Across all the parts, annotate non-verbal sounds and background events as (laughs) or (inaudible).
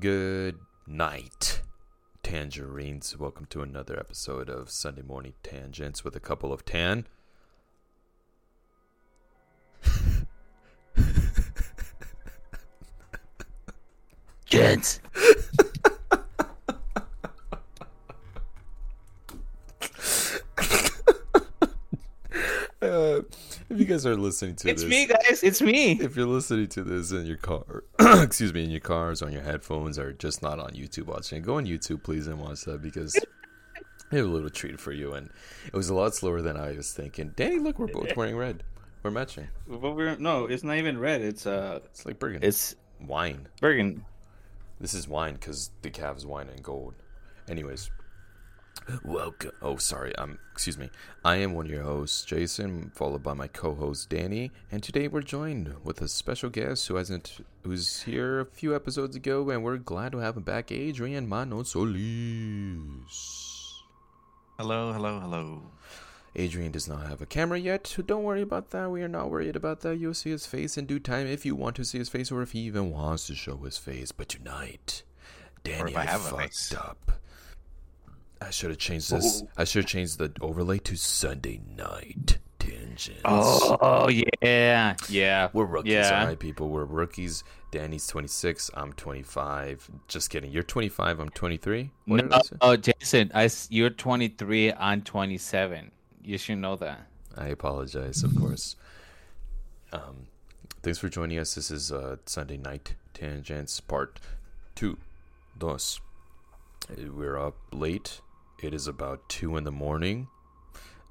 Good night, tangerines. Welcome to another episode of Sunday Morning Tangents with a couple of tan. Gents. Uh, if you guys are listening to It's this, it's me, guys. It's me. if you're listening to this in your car, (coughs) excuse me, in your cars, on your headphones, or just not on YouTube watching, go on YouTube, please, and watch that because (laughs) I have a little treat for you. And it was a lot slower than I was thinking. Danny, look, we're both wearing red. We're matching. But we're no, it's not even red. It's uh, It's like burgundy. it's wine. Bergen. This is wine because the Cavs wine and gold. Anyways, welcome. Oh, sorry. Um, excuse me. I am one of your hosts, Jason, followed by my co-host Danny, and today we're joined with a special guest who hasn't, who's here a few episodes ago, and we're glad to have him back, Adrian Mano Solis. Hello, hello, hello. Adrian does not have a camera yet, so don't worry about that. We are not worried about that. You'll see his face in due time if you want to see his face or if he even wants to show his face. But tonight, Danny, I I, have a fucked up. I should have changed this. I should have changed the overlay to Sunday night tangents. Oh yeah, yeah. We're rookies, Yeah. alright, people. We're rookies. Danny's 26. I'm 25. Just kidding. You're 25. I'm 23. What No, did I oh, Jason, I s- you're 23. I'm 27. You should know that. I apologize, of course. Um, thanks for joining us. This is uh, Sunday Night Tangents Part 2. Dos. Uh, We're up late. It is about 2 in the morning.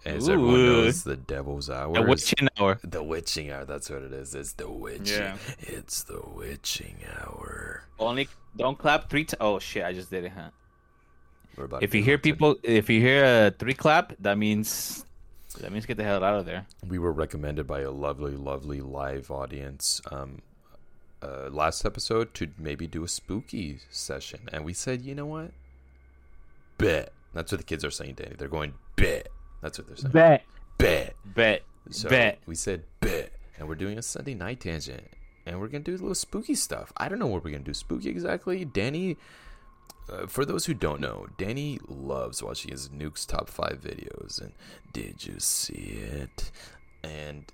As everyone knows, the devil's hour. The witching hour. the witching hour. That's what it is. It's the witching. Yeah. It's the witching hour. Only don't clap three times. Oh shit! I just did it, huh? We're about If you hear rocked. people, if you hear a three clap, that means that means get the hell out of there. we were recommended by a lovely, lovely live audience um, uh, last episode to maybe do a spooky session, and we said, you know what? Bet. That's what the kids are saying, Danny. They're going bet. That's what they're saying. Bet, Bet. bet, So bet. we said bet, and we're doing a Sunday night tangent, and we're gonna do a little spooky stuff. I don't know what we're gonna do spooky exactly. Danny, uh, for those who don't know, Danny loves watching his Nuke's top five videos, and did you see it? And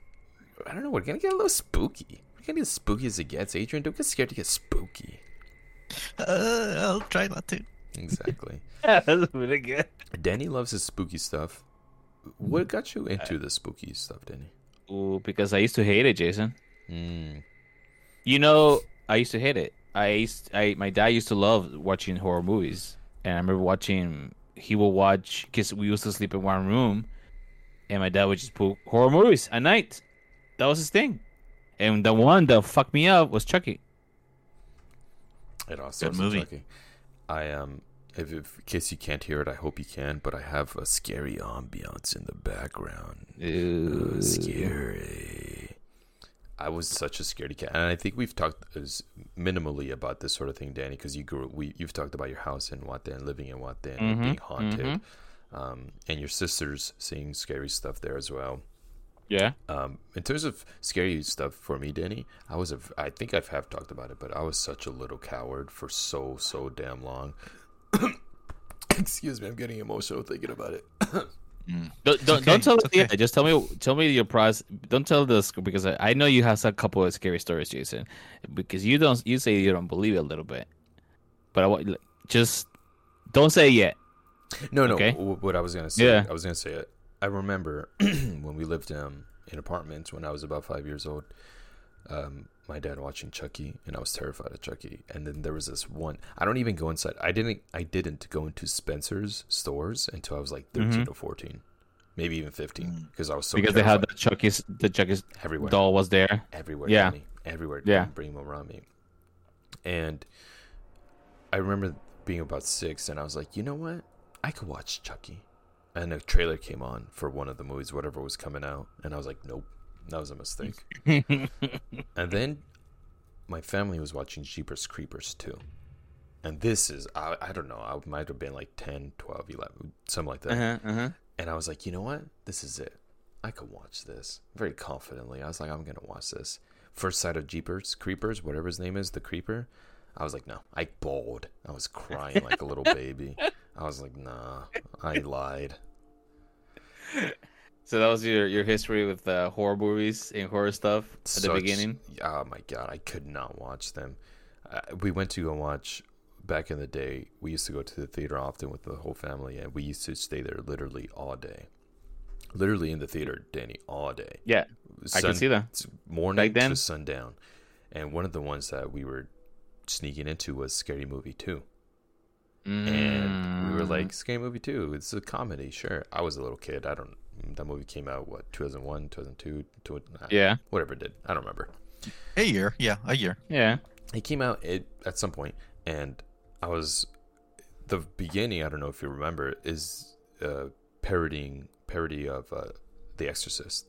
I don't know. We're gonna get a little spooky. We're gonna get as spooky as it gets. Adrian, don't get scared to get spooky. Uh, I'll try not to. Exactly. (laughs) That's pretty good. Danny loves his spooky stuff. What got you into the spooky stuff, Danny? Ooh, because I used to hate it, Jason. Mm. You know, I used to hate it. I used, I my dad used to love watching horror movies, and I remember watching. He would watch because we used to sleep in one room, and my dad would just put horror movies at night. That was his thing, and the one that fucked me up was Chucky. It also Good movie. Chucky. I um, if, if in case you can't hear it, I hope you can. But I have a scary ambiance in the background. Ooh. Scary. I was such a scaredy cat, and I think we've talked as minimally about this sort of thing, Danny, because you grew. We you've talked about your house in Wate and living in Wate and Mhm, being haunted, mhm. um, and your sisters seeing scary stuff there as well. Yeah. Um, in terms of scary stuff for me, Danny, I was a, I think I've have talked about it, but I was such a little coward for so so damn long. (coughs) Excuse me, I'm getting emotional thinking about it. Don't don't, okay, don't tell it's us okay. yet. Just tell me tell me your process. Don't tell this because I, I know you have a couple of scary stories, Jason. Because you don't you say you don't believe it a little bit, but I want just don't say it yet. No, no. Okay. What I was gonna say, Yeah. I was gonna say it. I remember (clears throat) when we lived um, in apartments when I was about five years old. Um, my dad watching Chucky, and I was terrified of Chucky. And then there was this one. I don't even go inside. I didn't. I didn't go into Spencer's stores until I was like 13 or fourteen, maybe even fifteen, because I was so Mm-hmm. because they had the Chucky's the Chucky's everywhere. doll was there. everywhere. Yeah. Danny, everywhere. Yeah. bring them around me. And I remember being about six, and I was like, you know what? I could watch Chucky. And a trailer came on for one of the movies, whatever was coming out, and I was like, nope, that was a mistake. (laughs) and then my family was watching Jeepers Creepers too. And this is, I, I don't know, I might have been like 10, 12, 11, something like that. Uh-huh, uh-huh. And I was like, you know what? This is it. I could watch this very confidently. I was like, I'm gonna watch this. First sight of Jeepers Creepers, whatever his name is, the creeper. I was like, no. I bawled. I was crying like a little (laughs) baby. I was like, nah. I lied. So that was your your history with uh, horror movies and horror stuff at the beginning. Oh my god, I could not watch them. Uh, we went to go watch back in the day. We used to go to the theater often with the whole family, and we used to stay there literally all day. Literally in the theater, Danny, all day. Yeah, I can see that. morning to sundown. And one of the ones that we were sneaking into was Scary Movie 2. And we were Mm. like, Scary Movie 2, it's a comedy, sure. I was a little kid. I don't, that movie came out, what, 2001, 2002, two, yeah, whatever it did. I don't remember. A year, yeah, a year. yeah. It came out it, at some point, and I was, the beginning, I don't know if you remember, is uh, parodying, parody of uh, The Exorcist.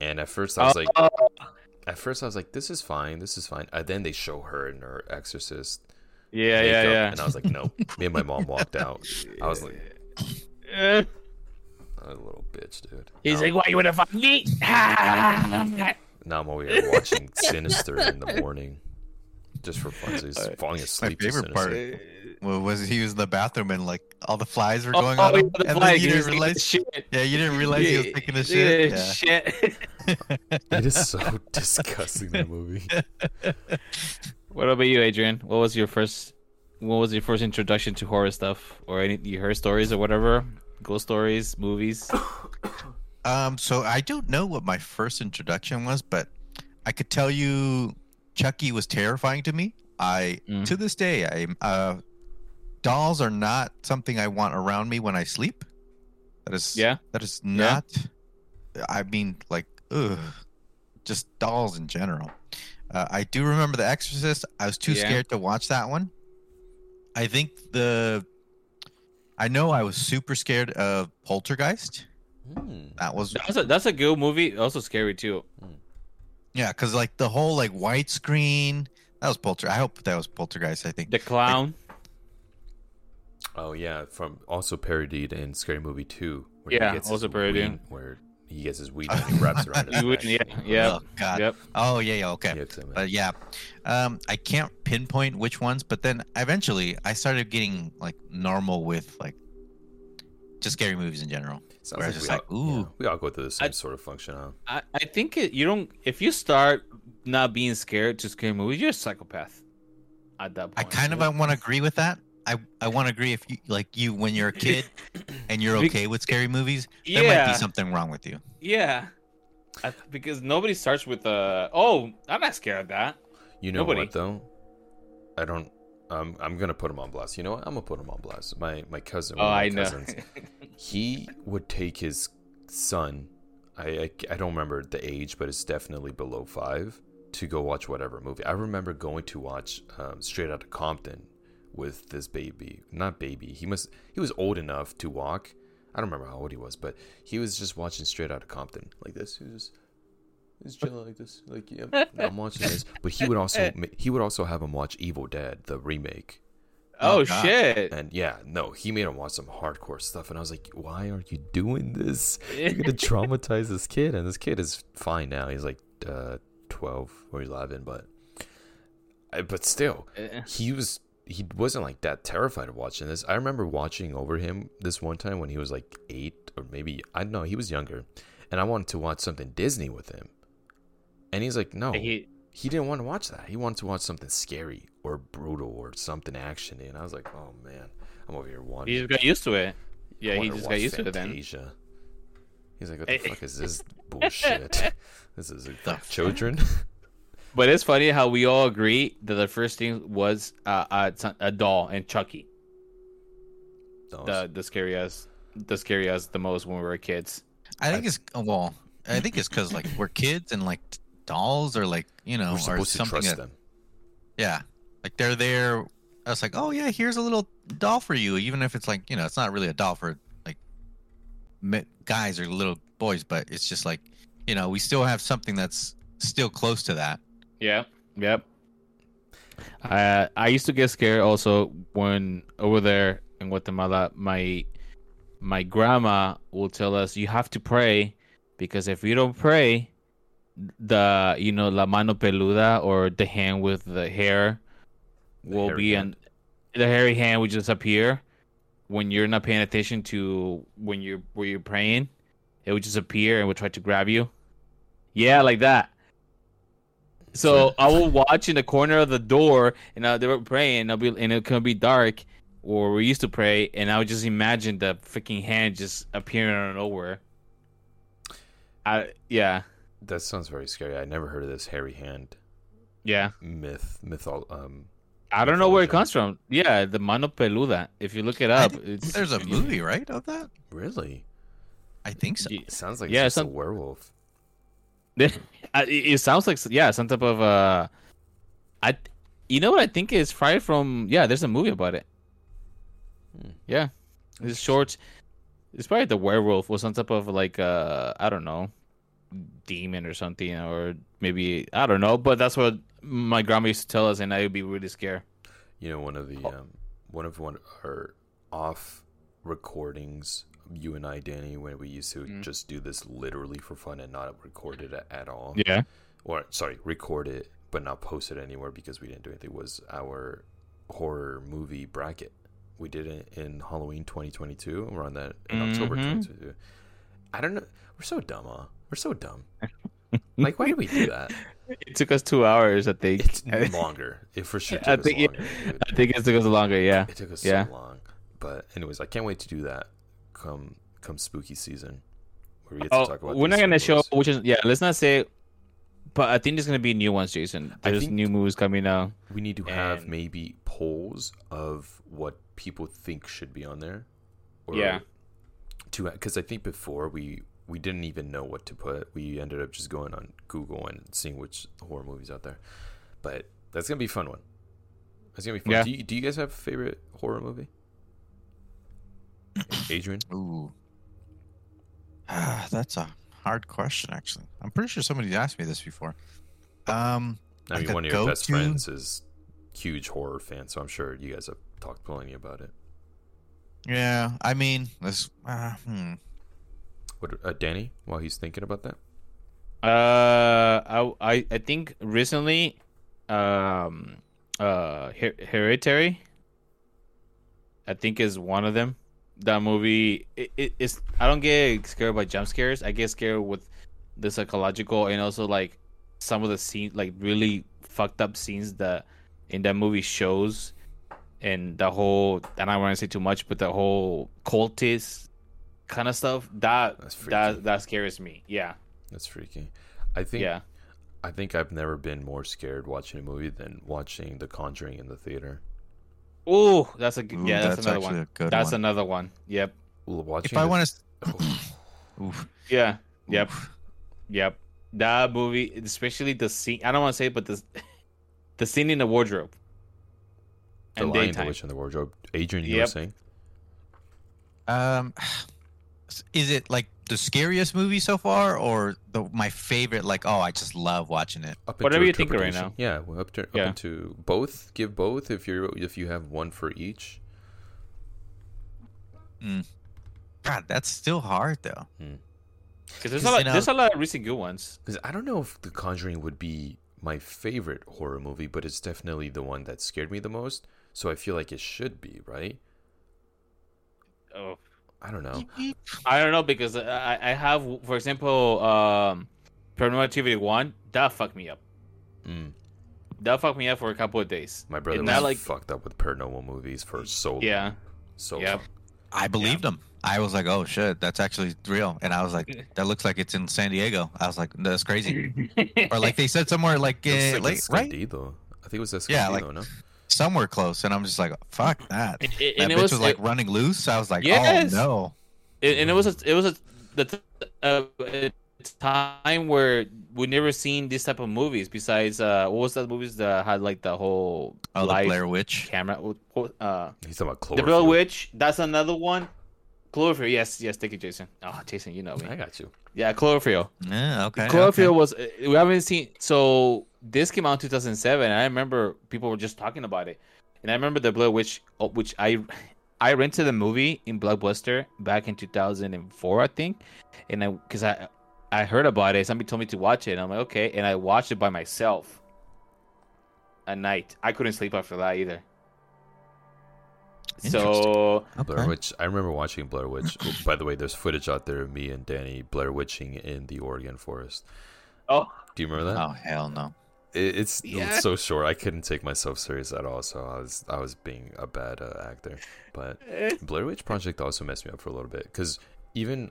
And at first I was like, Oh, at first I was like, this is fine, this is fine. And then they show her in her Exorcist yeah, yeah, makeup, yeah. And I was like, no. Me and my mom walked out. I was like, Eh. a little bitch, dude. He's now, like, "Why you wanna fuck me?" (laughs) now I'm over here watching Sinister in the morning, just for fun. He's Uh, falling asleep. to favorite part. Sinister. Well, was he was in the bathroom and like all the flies were going oh, on, yeah, him, the and flag, then you he didn't realize. shit. Yeah, you didn't realize he was Yeah, taking a shit. yeah, Yeah. shit. (laughs) It is so (laughs) disgusting. That movie. What about you, Adrian? What was your first? What was your first introduction to horror stuff, or any you heard stories or whatever, ghost stories, movies? (coughs) Um, so I don't know what my first introduction was, but I could tell you Chucky was terrifying to me. I Mm. to this day, I uh, dolls are not something I want around me when I sleep. That is Yeah. That is not. I mean, like, ugh, just dolls in general. Uh, I do remember The Exorcist. I was too Yeah. scared to watch that one. I think the. I know I was super scared of Poltergeist. Hmm. That was That's a that's a good movie. Also scary too. yeah, because like the whole like white screen. That was Polter. I hope that was Poltergeist. I think. The clown. Oh yeah, from also parodied in Scary Movie Two. Where Yeah, his also parodied. weed- Where he gets his weed (laughs) and he wraps it around his neck. yeah, yeah, Oh God. yep. Oh yeah, yeah. Okay. He hits him. But yeah, um, I can't pinpoint which ones, but then eventually I started getting like normal with like just scary movies in general. Sounds like was we, just all, like, ooh. yeah, we all go through the same I- sort of function. Huh? I, I think it, you don't. If you start not being scared to scary movies, you're a psychopath. At that point, I kind of I want to agree with that. I I want to agree if you like you when you're a kid (coughs) and you're okay with scary movies, there might be something wrong with you. Yeah, I, because nobody starts with a oh I'm not scared of that. You know Nobody. what though? I don't. Um, I'm gonna put him on blast. You know what? I'm gonna put him on blast. My my cousin. Oh, one of my I know. cousins, he would take his son. I, I I don't remember the age, but it's definitely below five to go watch whatever movie. I remember going to watch um, Straight Outta Compton with this baby. Not baby. He must. He was old enough to walk. I don't remember how old he was, but he was just watching Straight out of Compton like this. He was just. He's chilling like this, like yeah, (laughs) I'm watching this. But he would also he would also have him watch Evil Dead, the remake, oh Oh, shit! and yeah, no, he made him watch some hardcore stuff, and I was like, why are you doing this? You're gonna (laughs) traumatize this kid, and this kid is fine now. He's like uh, twelve or eleven, but but still, Eh, he was he wasn't like that terrified of watching this. I remember watching over him this one time when he was like eight or maybe I don't know he was younger, and I wanted to watch something Disney with him, and he's like, no, he, He, didn't want to watch that. He wanted to watch something scary or brutal or something actiony, and I was like, oh man, I'm over here watching. he just got used to it. Yeah, he just got used to it then. Fantasia. He's like, what the Eh. fuck is this (laughs) bullshit? this is like children. (laughs) But it's funny how we all agree that the first thing was uh, uh a- a doll and Chucky, Dolls. the the scary as the scary as the most when we were kids. I think it's uh, well, I think it's because like we're kids and like dolls are like you know We're are supposed to something trust that them. yeah, like they're there. I was like, oh yeah, here's a little doll for you, even if it's like you know it's not really a doll for like guys or little boys, but it's just like you know we still have something that's still close to that. Yeah. Yep. Uh, I used to get scared also when over there in Guatemala, my my grandma will tell us you have to pray because if you don't pray, the you know la mano peluda or the hand with the hair The will be hand? an the hairy hand will just appear when you're not paying attention to when you're where you're praying. It would just appear and would try to grab you. Yeah, like that. So I will watch in the corner of the door, and uh, they were praying, and, I'll be, and it could be dark, or we used to pray, and I would just imagine the freaking hand just appearing out of nowhere. I yeah That sounds very scary. I never heard of this hairy hand yeah. myth. Mythol. Um, I don't know where it comes from. Yeah, the mano peluda. If you look it up, think it's There's a movie, right, of that? really? I think so. It sounds like Yeah, it's just some- a werewolf. (laughs) It it sounds like yeah, some type of uh, I, you know what I think is probably from yeah. There's a movie about it. Hmm. Yeah, it's short. It's probably the werewolf or some type of like uh, I don't know, demon or something, or maybe I don't know. But that's what my grandma used to tell us, and I would be really scared. You know, one of the Oh. um, one of one our off recordings, you and I, Danny, when we used to Mm. just do this literally for fun and not record it at, at all. Yeah. Or sorry, record it but not post it anywhere because we didn't do anything. Was our horror movie bracket? We did it in Halloween 2022. We're on that in October Mhm. 2022. I don't know. We're so dumb, huh? We're so dumb. (laughs) like, why did we do that? It took us two hours, I think. It's (laughs) longer. It for sure took I think it- longer. dude. I think it took us longer. Yeah. It took us Yeah. so long. But anyways, I can't wait to do that come come spooky season. Where we get to Oh, talk about we're not gonna show which is yeah. Let's not say, but I think there's gonna be new ones, Jason. I There's new movies coming out. We need to have maybe polls of what people think should be on there. Or yeah. To because I think before we we didn't even know what to put. We ended up just going on Google and seeing which horror movies out there. But that's gonna be a fun one. That's gonna be fun. Yeah. Do you, do you guys have a favorite horror movie? Adrian? Ooh. Ah, that's a hard question, actually. I'm pretty sure somebody asked me this before. Um, I Like mean, a one of your best go-to? friends is huge horror fan, so I'm sure you guys have talked plenty about it. yeah, I mean, this. Uh, hmm. What, uh, Danny, while he's thinking about that, Uh, I I, I think recently, um, uh, Her- Hereditary. I think is one of them. That movie, it, it, it's I don't get scared by jump scares. I get scared with the psychological and also like some of the scenes, like really fucked up scenes that in that movie shows, and the whole. And I don't want to say too much, but the whole cultist kind of stuff that that that scares me. Yeah, that's freaky. I think yeah. I think I've never been more scared watching a movie than watching The Conjuring in the theater. Oh, that's a good. Ooh, Yeah, that's, that's another actually one. a good that's one. another one. Yep. Well, Watching If I want to. Oof. Yeah. Yep. Oof. Yep. That movie, especially the scene. I don't want to say, it, but the the scene in the wardrobe. the And Lion, the daytime. Witch, and the Wardrobe. Adrian, you were Yep. saying? Um, is it like the scariest movie so far, or the my favorite? Like, oh, I just love watching it. Up Whatever you think of right now. Yeah, well, up to up Yeah. into both. Give both if you're if you have one for each. Mm. God, that's still hard though. Hmm. Because there's a lot. you know- there's a lot of recent good ones. Because I don't know if The Conjuring would be my favorite horror movie, but it's definitely the one that scared me the most. So I feel like it should be, right? Oh, I don't know. I don't know because I I have, for example, um, Paranormal Activity one. That fucked me up. Mm. That fucked me up for a couple of days. My brother And was that, like- fucked up with paranormal movies for so long. Yeah. So Yep. long. I believed him. I was like, oh shit, that's actually real. And I was like, (laughs) that looks like it's in San Diego. I was like, that's crazy. (laughs) or like they said somewhere like, It uh, was like like right Escondido. I think it was Escondido, Yeah, like- no? Somewhere close. And I'm just like, fuck that. And, and that it bitch was, was, like it- running loose. I was like, Yes. oh no. It, and it was a, it was a, the t- uh, time where we never seen this type of movies. Besides, uh, what was that movies that had like the whole Oh, the Blair Witch. camera? What- what, Uh, He's talking about Cloverfield. the Blair Witch. That's another one. Cloverfield. Yes, yes. Thank you, Jason. Oh, Jason, you know me. I got you. Yeah, Cloverfield. Yeah, okay. Cloverfield okay. was we haven't seen. So this came out in 2007. And I remember people were just talking about it, and I remember the Blair Witch, uh, which I I rented the movie in Blockbuster back in 2004, I think, and I because I I heard about it. Somebody told me to watch it. And I'm like, okay, and I watched it by myself. at night. I couldn't sleep after that either. Interesting. So Blair Witch. I remember watching Blair Witch. Oh, by the way, there's footage out there of me and Danny Blair Witching in the Oregon forest. oh Do you remember that? Oh hell no. It, it's, Yeah. it's so short. I couldn't take myself serious at all. So I was I was being a bad uh, actor. But Blair Witch Project also messed me up for a little bit because even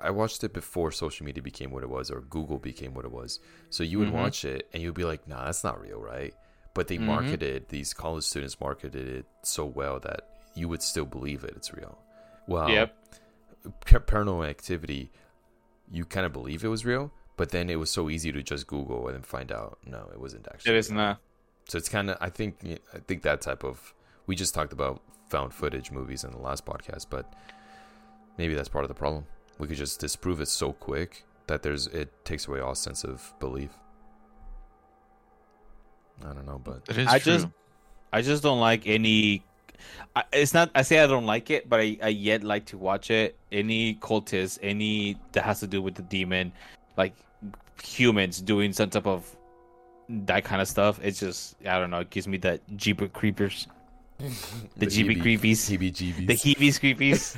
I watched it before social media became what it was or Google became what it was. So you would Mhm. watch it and you'd be like, "Nah, that's not real, right?" But they Mhm. marketed these college students marketed it so well that you would still believe it. It's real. Well, Yep. par- paranormal activity, you kind of believe it was real, but then it was so easy to just Google and then find out no, it wasn't actually. it is real. not. So it's kind of I think I think that type of we just talked about found footage movies in the last podcast, but maybe that's part of the problem. We could just disprove it so quick that there's it takes away all sense of belief. I don't know, but It is I true. just- I just don't like any. I, it's not. I say I don't like it, but I, I yet like to watch it. Any cultist, any that has to do with the demon, like humans doing some type of that kind of stuff. It's just I don't know. It gives me that Jeeper creepers, (laughs) the jeepy creepies, heebie jeebies, the heebies creepies.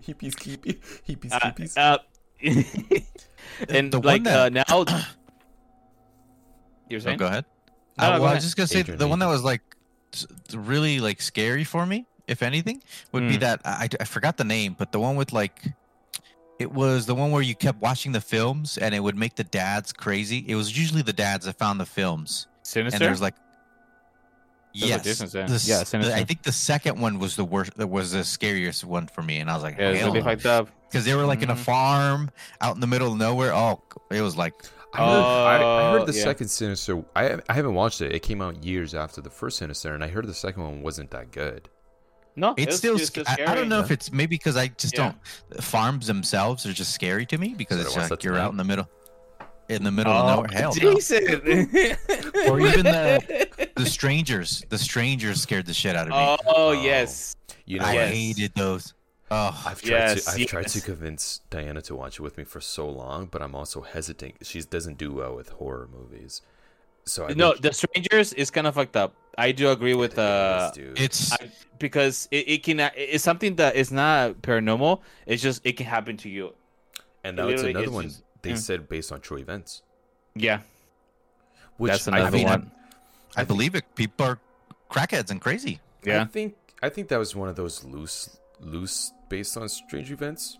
(laughs) heebies keepy, heebies Uh, keepies. uh, (laughs) and The one like uh, now, (clears throat) (clears throat) you're Oh, go ahead. No, Uh, no, well, go I ahead. was just gonna say Adrian, the one that was like really like scary for me, if anything, would be Mm. that I, I forgot the name, but the one with like it was the one where you kept watching the films and it would make the dads crazy. It was usually the dads that found the films, Sinister. and there's like yes, difference there. the s- Yeah, the- I think the second one was the worst. That was the scariest one for me, and I was like, yeah, it's really fucked up. because they were like in a Mhm. farm out in the middle of nowhere. Oh, it was like I heard, I, I heard Oh, the yeah. second Sinister. I I haven't watched it. It came out years after the first Sinister, and I heard the second one wasn't that good. No, it's was- still. was sc- I, I don't know if it's maybe because I just Yeah. don't. Farms themselves are just scary to me because Should it's like you're out in the middle, in the middle Oh, of nowhere. Hell no. (laughs) Or even the- (laughs) The strangers, the strangers scared the shit out of me. Oh, Oh. yes. You know, I yes. hated those. Oh, I've tried Yes, to I've tried to convince Diana to watch it with me for so long, but I'm also hesitant. She doesn't do well with horror movies, so I No, The Strangers is kind of fucked up. I do agree with uh dude. it's I, because it, it can it's something that is not paranormal. It's just it can happen to you. and now it's literally, another it's one. just- they mm. said based on true events, Yeah, which that's I another one. I believe it. People are crackheads and crazy. Yeah, I Yeah, think I think that was one of those loose loose based on strange events.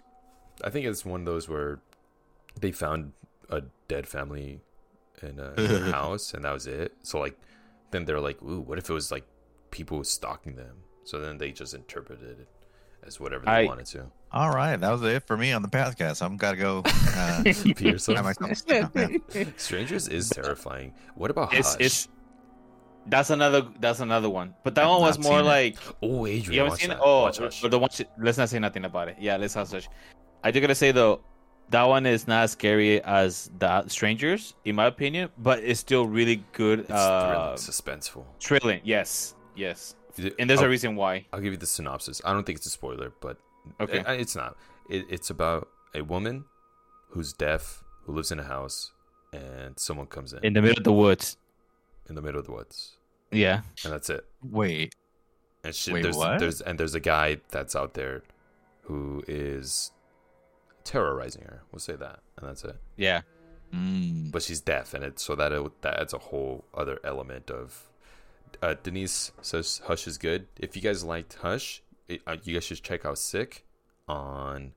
I think it's one of those where they found a dead family in a, in a (laughs) house and that was it. So like then they're like, "Ooh, what if it was like people stalking them?" So then they just interpreted it as whatever they I- wanted to. All right, that was it for me on the podcast. I'm gotta go. Uh, (laughs) Pee yourself. have myself sit down, yeah. Strangers is terrifying. What about it's Hush? it's that's another that's another one. But that I've one was more it. like oh, Adrian, you haven't watch seen that. it. Oh, watch or the one. Let's not say nothing about it. Yeah, let's not search. I do gotta say though, that one is not as scary as the Strangers, in my opinion, but it's still really good. It's uh, thrilling, suspenseful. thrilling. Yes, yes, Is and there's I'll- a reason why. I'll give you the synopsis. I don't think it's a spoiler, but Okay. it- it's not. It, it's about a woman who's deaf who lives in a house, and someone comes in In the middle of the woods. In the middle of the woods, Yeah. and that's it. Wait, And she, Wait, there's what? there's and there's a guy that's out there who is terrorizing her. We'll say that, and that's it. Yeah. mm, But she's deaf, and it so that it, that adds a whole other element of. Uh, Denise says Hush is good. If you guys liked Hush, it, uh, you guys should check out Sick on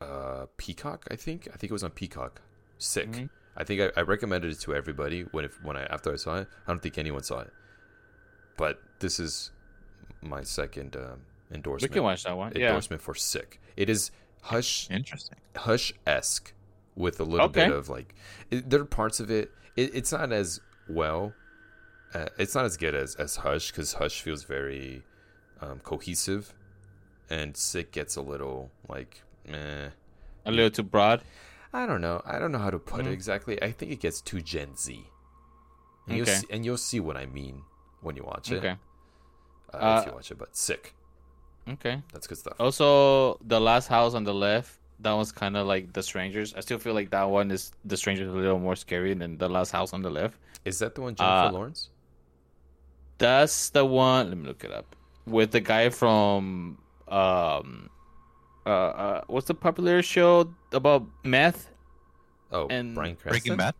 uh, Peacock. I think I think it was on Peacock. Sick. Mhm. I think I, I recommended it to everybody when if, when I after I saw it. I don't think anyone saw it, but this is my second um, We endorsement. can watch that one. Yeah. endorsement for Sick. It is Hush interesting. hush esque with a little Okay. bit of like it, there are parts of it, it it's not as well uh, it's not as good as as hush because hush feels very um, cohesive and sick gets a little like eh. A little too broad. I don't know i don't know how to put it Mhm. exactly i think it gets too gen z and, you'll Okay. see, and you'll see what i mean when you watch it Okay. uh, Uh, if you watch it but sick Okay. that's good stuff Also, the last house on the left, that one's kind of like The Strangers. I still feel like that one is The Strangers a little more scary than The Last House on the Left. Is that the one Jennifer Uh, Lawrence? That's the one. Let me look it up. With the guy from um, uh, uh what's the popular show about meth? Oh, and Bryan Cranston. Breaking Bad.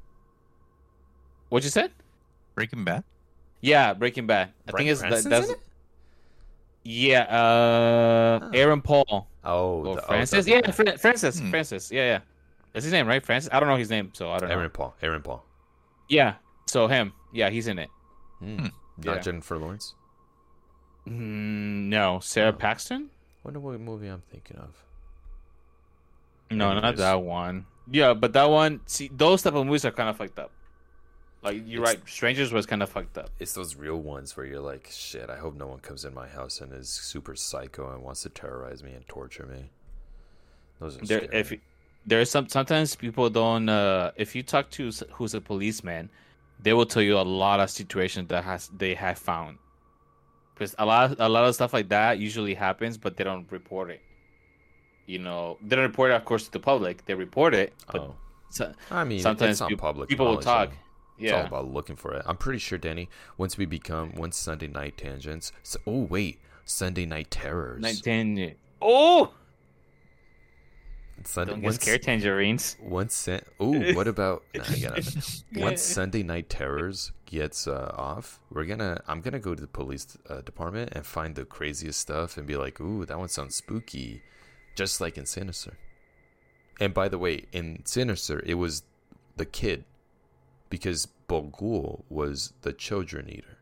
What you said? Breaking Bad. Yeah, Breaking Bad. I Bryan think it's that, that's in it? yeah. Uh, Oh. Aaron Paul Oh, or the, oh, Francis. the- yeah, Fran- Francis. Hmm. Francis. Yeah, yeah. That's his name, right? Francis. I don't know his name, so I don't know. Aaron Paul. Aaron Paul. Yeah. So him. Yeah, he's in it. Hmm. Yeah. Not Jennifer Lawrence. Mm, no, Sara Oh. Paxton. Wonder what movie I'm thinking of. No, not that one. Yeah, but that one. See, those type of movies are kind of fucked up. Like you're It's- right. Strangers was kind of fucked up. It's those real ones where you're like, shit. I hope no one comes in my house and is super psycho and wants to terrorize me and torture me. Those are There, scary. if there's some sometimes people don't. Uh, if you talk to who's a policeman, they will tell you a lot of situations that has they have found. Because a lot, a lot of stuff like that usually happens, but they don't report it. You know, they don't report it, of course, to the public. They report it, but oh, so- I mean, sometimes it's not peop- public. people will talk. though. It's all about looking for it. I'm pretty sure, Danny. Once we become once Sunday night tangents. So, oh wait, Sunday night terrors. Nineteen. Oh, Sunday, don't get once, scared, tangerines. Once Sun- (laughs) Ooh, what about nah, I got nothing. (laughs) once Sunday night terrors gets uh, off, we're gonna I'm gonna go to the police uh, department and find the craziest stuff and be like, ooh, that one sounds spooky, just like in Sinister. And by the way, in Sinister, it was the kid because Bughuul was the children eater.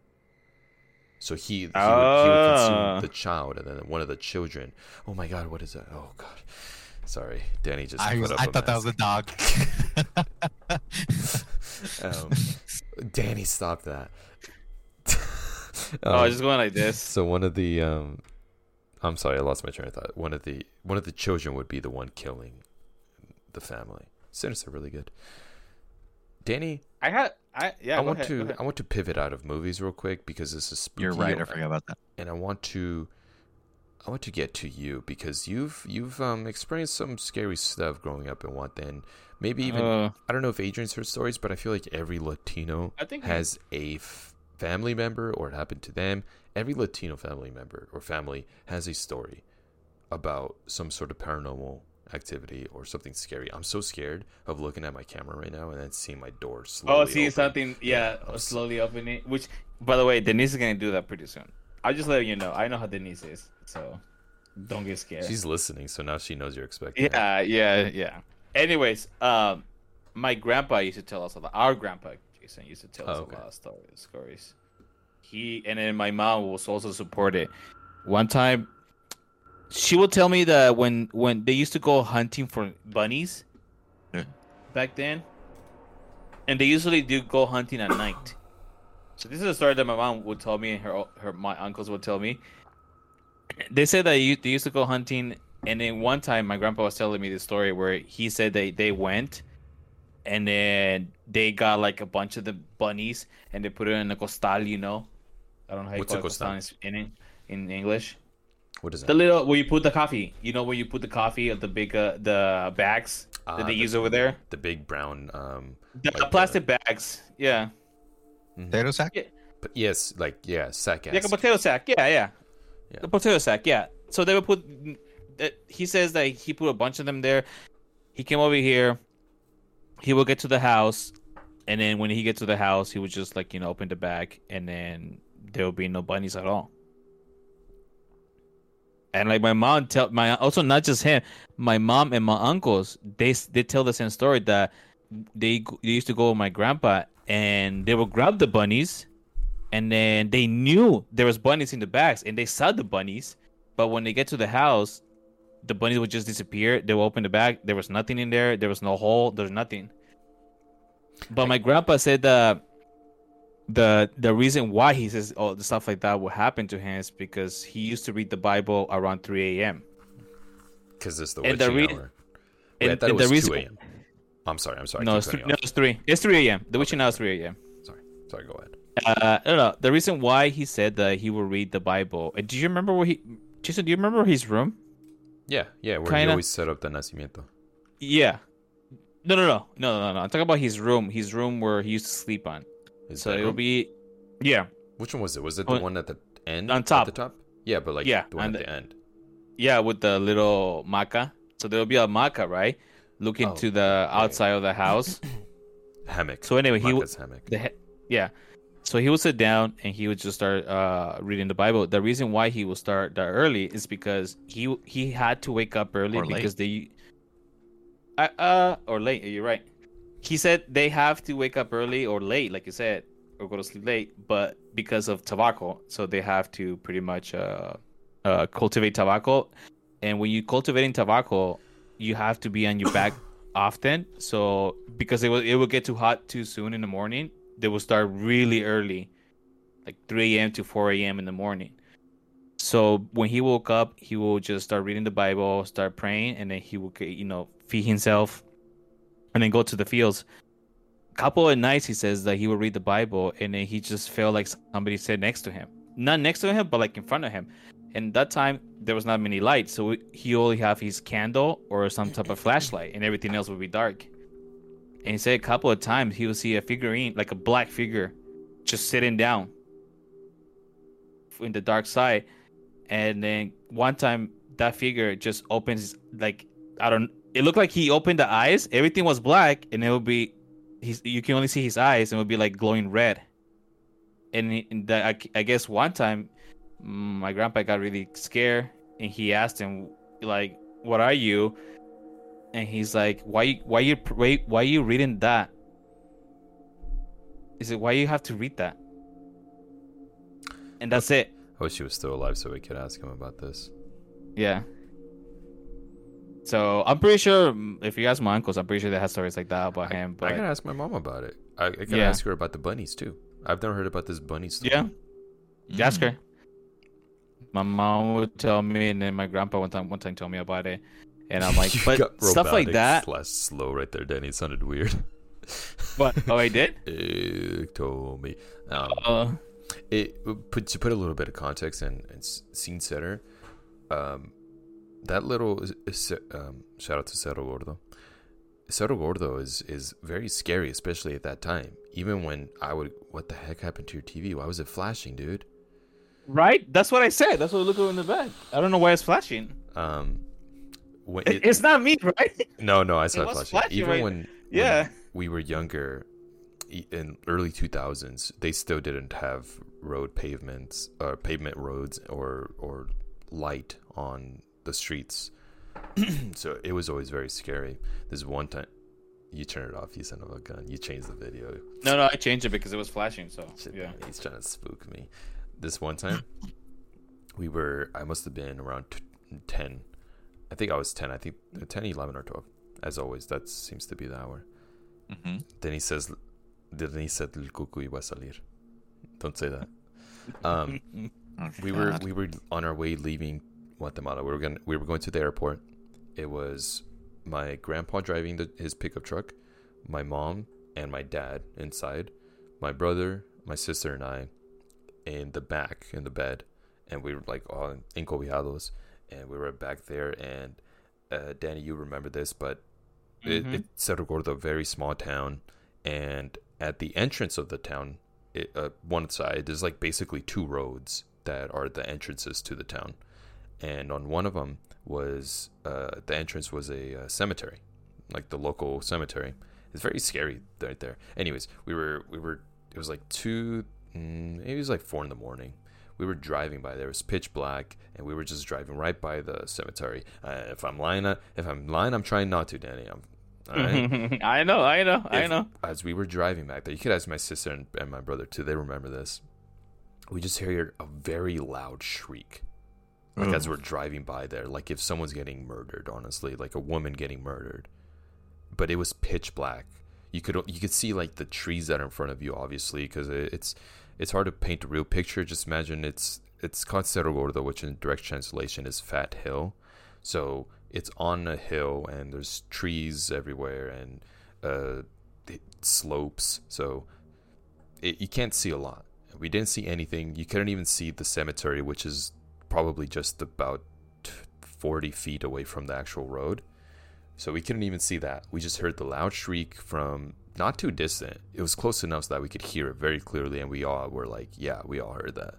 So he he, would, he would Ah. consume the child and then one of the children. Oh my god, what is that? Oh god. Sorry, Danny just I, put was, up I a thought that was a dog. (laughs) Um, Danny, stop that. (laughs) oh, Um, just going like this. so one of the um, I'm sorry, I lost my train of thought. One of the one of the children would be the one killing the family. Sinister, really good. Danny, I had, I yeah. I go want ahead, go to ahead. I want to pivot out of movies real quick because this is spooky. You're right. I forgot about that. and I want to I want to get to you because you've you've um experienced some scary stuff growing up in Watan. Maybe even Uh, I don't know if Adrian's heard stories, but I feel like every Latino I think has a f- family member or it happened to them. Every Latino family member or family has a story about some sort of paranormal activity or something scary. I'm so scared of looking at my camera right now and then seeing my door slowly. Oh, seeing something? Yeah, was- slowly opening. Which, by the way, Denise is gonna do that pretty soon. I'll just let you know. I know how Denise is, so don't get scared. She's listening, so now she knows you're expecting. it. yeah, yeah, yeah. Anyways, um, my grandpa used to tell us a lot. Our grandpa Jason used to tell us Oh, okay. a lot of stories. Stories. He and then my mom was also supported. One time, she would tell me that when when they used to go hunting for bunnies back then, and they usually do go hunting at night. So this is a story that my mom would tell me, and her her my uncles would tell me. They said that you, they used to go hunting, and then one time my grandpa was telling me the story where he said they they went, and then they got like a bunch of the bunnies and they put it in a costal, you know. I don't know how you What's call it costal in in, in English. What is that? The little where you put the coffee, you know, where you put the coffee of the big uh, the bags Ah, that they the- use over there, The big brown um the Like the- plastic bags. Yeah, Potato sack. But yes, like yeah, sack like a potato sack. Yeah, yeah, Yeah. the potato sack. Yeah. So they would put. uh, He says that he put a bunch of them there. He came over here. He will get to the house, and then when he gets to the house, he would just like you know open the bag, and then there will be no bunnies at all. And like my mom tell my also not just him, my mom and my uncles they they tell the same story that they they used to go with my grandpa and they would grab the bunnies and then they knew there was bunnies in the bags and they saw the bunnies. But when they get to the house the bunnies would just disappear. They would open the bag. There was nothing in there. There was no hole. There's nothing. But my grandpa said that the the reason why he says all the stuff like that would happen to him is because he used to read the bible around 3 a.m Because it's the And the witching re- hour. Wait, I and- thought it was reason- 2 a.m. I'm sorry, I'm sorry. no it's, th- no it's 3 it's 3 a.m the witching hour is 3 a.m. Sorry, sorry. Go ahead. uh, no, no. The reason why he said that he will read the Bible. uh, Do you remember where he? Jason, do you remember his room? Yeah, yeah, where Kinda. he always set up the nacimiento. Yeah. No, no, no, no, no, no. I'm talking about his room. His room where he used to sleep on. His so it'll be, yeah, Which one was it? Was it the On- one at the end? on At top. the top? Yeah, but like Yeah, the one at the- the end. yeah, with the little maca. So there'll be a maca, right, looking Oh, to the outside of the house. (coughs) Hammock. So anyway, he w- Maca's hammock. the he- yeah. So he would sit down and he would just start uh, reading the Bible. The reason why he would start that early is because he he had to wake up early Or late. because they, uh, uh, or late. You're right. He said they have to wake up early or late, like you said, or go to sleep late, but because of tobacco, so they have to pretty much uh, uh, cultivate tobacco. And when you cultivating tobacco, you have to be on your back (coughs) often. So because it will it will get too hot too soon in the morning, they will start really early, like 3 a.m. to 4 a.m. in the morning. So when he woke up, he will just start reading the Bible, start praying, and then he will, you know, feed himself, and then go to the fields. Couple of nights, he says that he will read the Bible, and then he just felt like somebody sat next to him, not next to him, but like in front of him. And that time there was not many lights, so he only have his candle or some type of flashlight, and everything else would be dark. And he said a couple of times he would see a figurine, like a black figure, just sitting down in the dark side. And then one time that figure just opens like I don't it looked like he opened the eyes, everything was black, and it would be he's you can only see his eyes and it would be like glowing red. And, he, and I, I guess one time my grandpa got really scared and he asked him like what are you and he's like why why you why, why you reading that he said why you have to read that and that's it I wish he was still alive so we could ask him about this. yeah so i'm pretty sure if you ask my uncles i'm pretty sure they have stories like that about him but i can ask my mom about it. I, I gotta Yeah. ask her about the bunnies too. I've never heard about this bunny story. yeah ask Mm. her my mom would tell me and then my grandpa one time one time told me about it and i'm (laughs) like but stuff like that Slash slow right there, Danny. It sounded weird. (laughs) what oh i did (laughs) It told me. Um, uh it put to put a little bit of context and, and scene setter. Um, that little um, shout out to Cerro Gordo. Cerro Gordo is is very scary, especially at that time. Even when I would, what the heck happened to your TV? Why was it flashing, dude? Right? That's what I said. That's what I look in the back. I don't know why it's flashing. Um, when It- it, it's not me, right? no, no, I saw it, was flashing. flashing, Even right? when when Yeah. we were younger, e- in early two thousands, they still didn't have road pavements or pavement roads or or light on the streets. (clears throat) so it was always very scary. This one time, you turn it off. You son of a gun. You change the video. No, no, I changed it because it was flashing. So Shit, yeah. he's trying to spook me. This one time, we were. I must have been around t- ten. I think I was ten. I think 10, 11, or twelve. As always, that seems to be the hour. Mhm. Then he says, then he said, "El iba a salir." Don't say that. Um, Oh, (laughs) we were we were on our way leaving Guatemala. We were going we were going to the airport. It was my grandpa driving the, his pickup truck, my mom and my dad inside, my brother, my sister and I in the back in the bed, and we were like all encobijados, and we were back there. And uh, Danny, you remember this, but it, Mhm. it's Cerro Gordo, a very small town, and at the entrance of the town, it, uh, one side there's like basically two roads that are the entrances to the town, and on one of them was uh, the entrance was a uh, cemetery, like the local cemetery. It's very scary right there. Anyways, we were we were it was like two, mm, maybe it was like four in the morning. We were driving by there. It was pitch black, and we were just driving right by the cemetery. Uh, if I'm lying, uh, if I'm lying, I'm trying not to, Danny. I'm. All right? (laughs) I know, I know, I know. As we were driving back there, you could ask my sister and, and my brother too. They remember this. We just hear a very loud shriek, like as we're driving by there, like if someone's getting murdered. Honestly, like a woman getting murdered. But it was pitch black. You could you could see like the trees that are in front of you, obviously, because it's it's hard to paint a real picture. Just imagine it's it's Cerro Gordo, which in direct translation is Fat Hill. So it's on a hill and there's trees everywhere and uh, slopes. So it, you can't see a lot. We didn't see anything. You couldn't even see the cemetery, which is probably just about 40 feet away from the actual road. So we couldn't even see that. We just heard the loud shriek from not too distant. It was close enough so that we could hear it very clearly, and we all were like, "Yeah, we all heard that."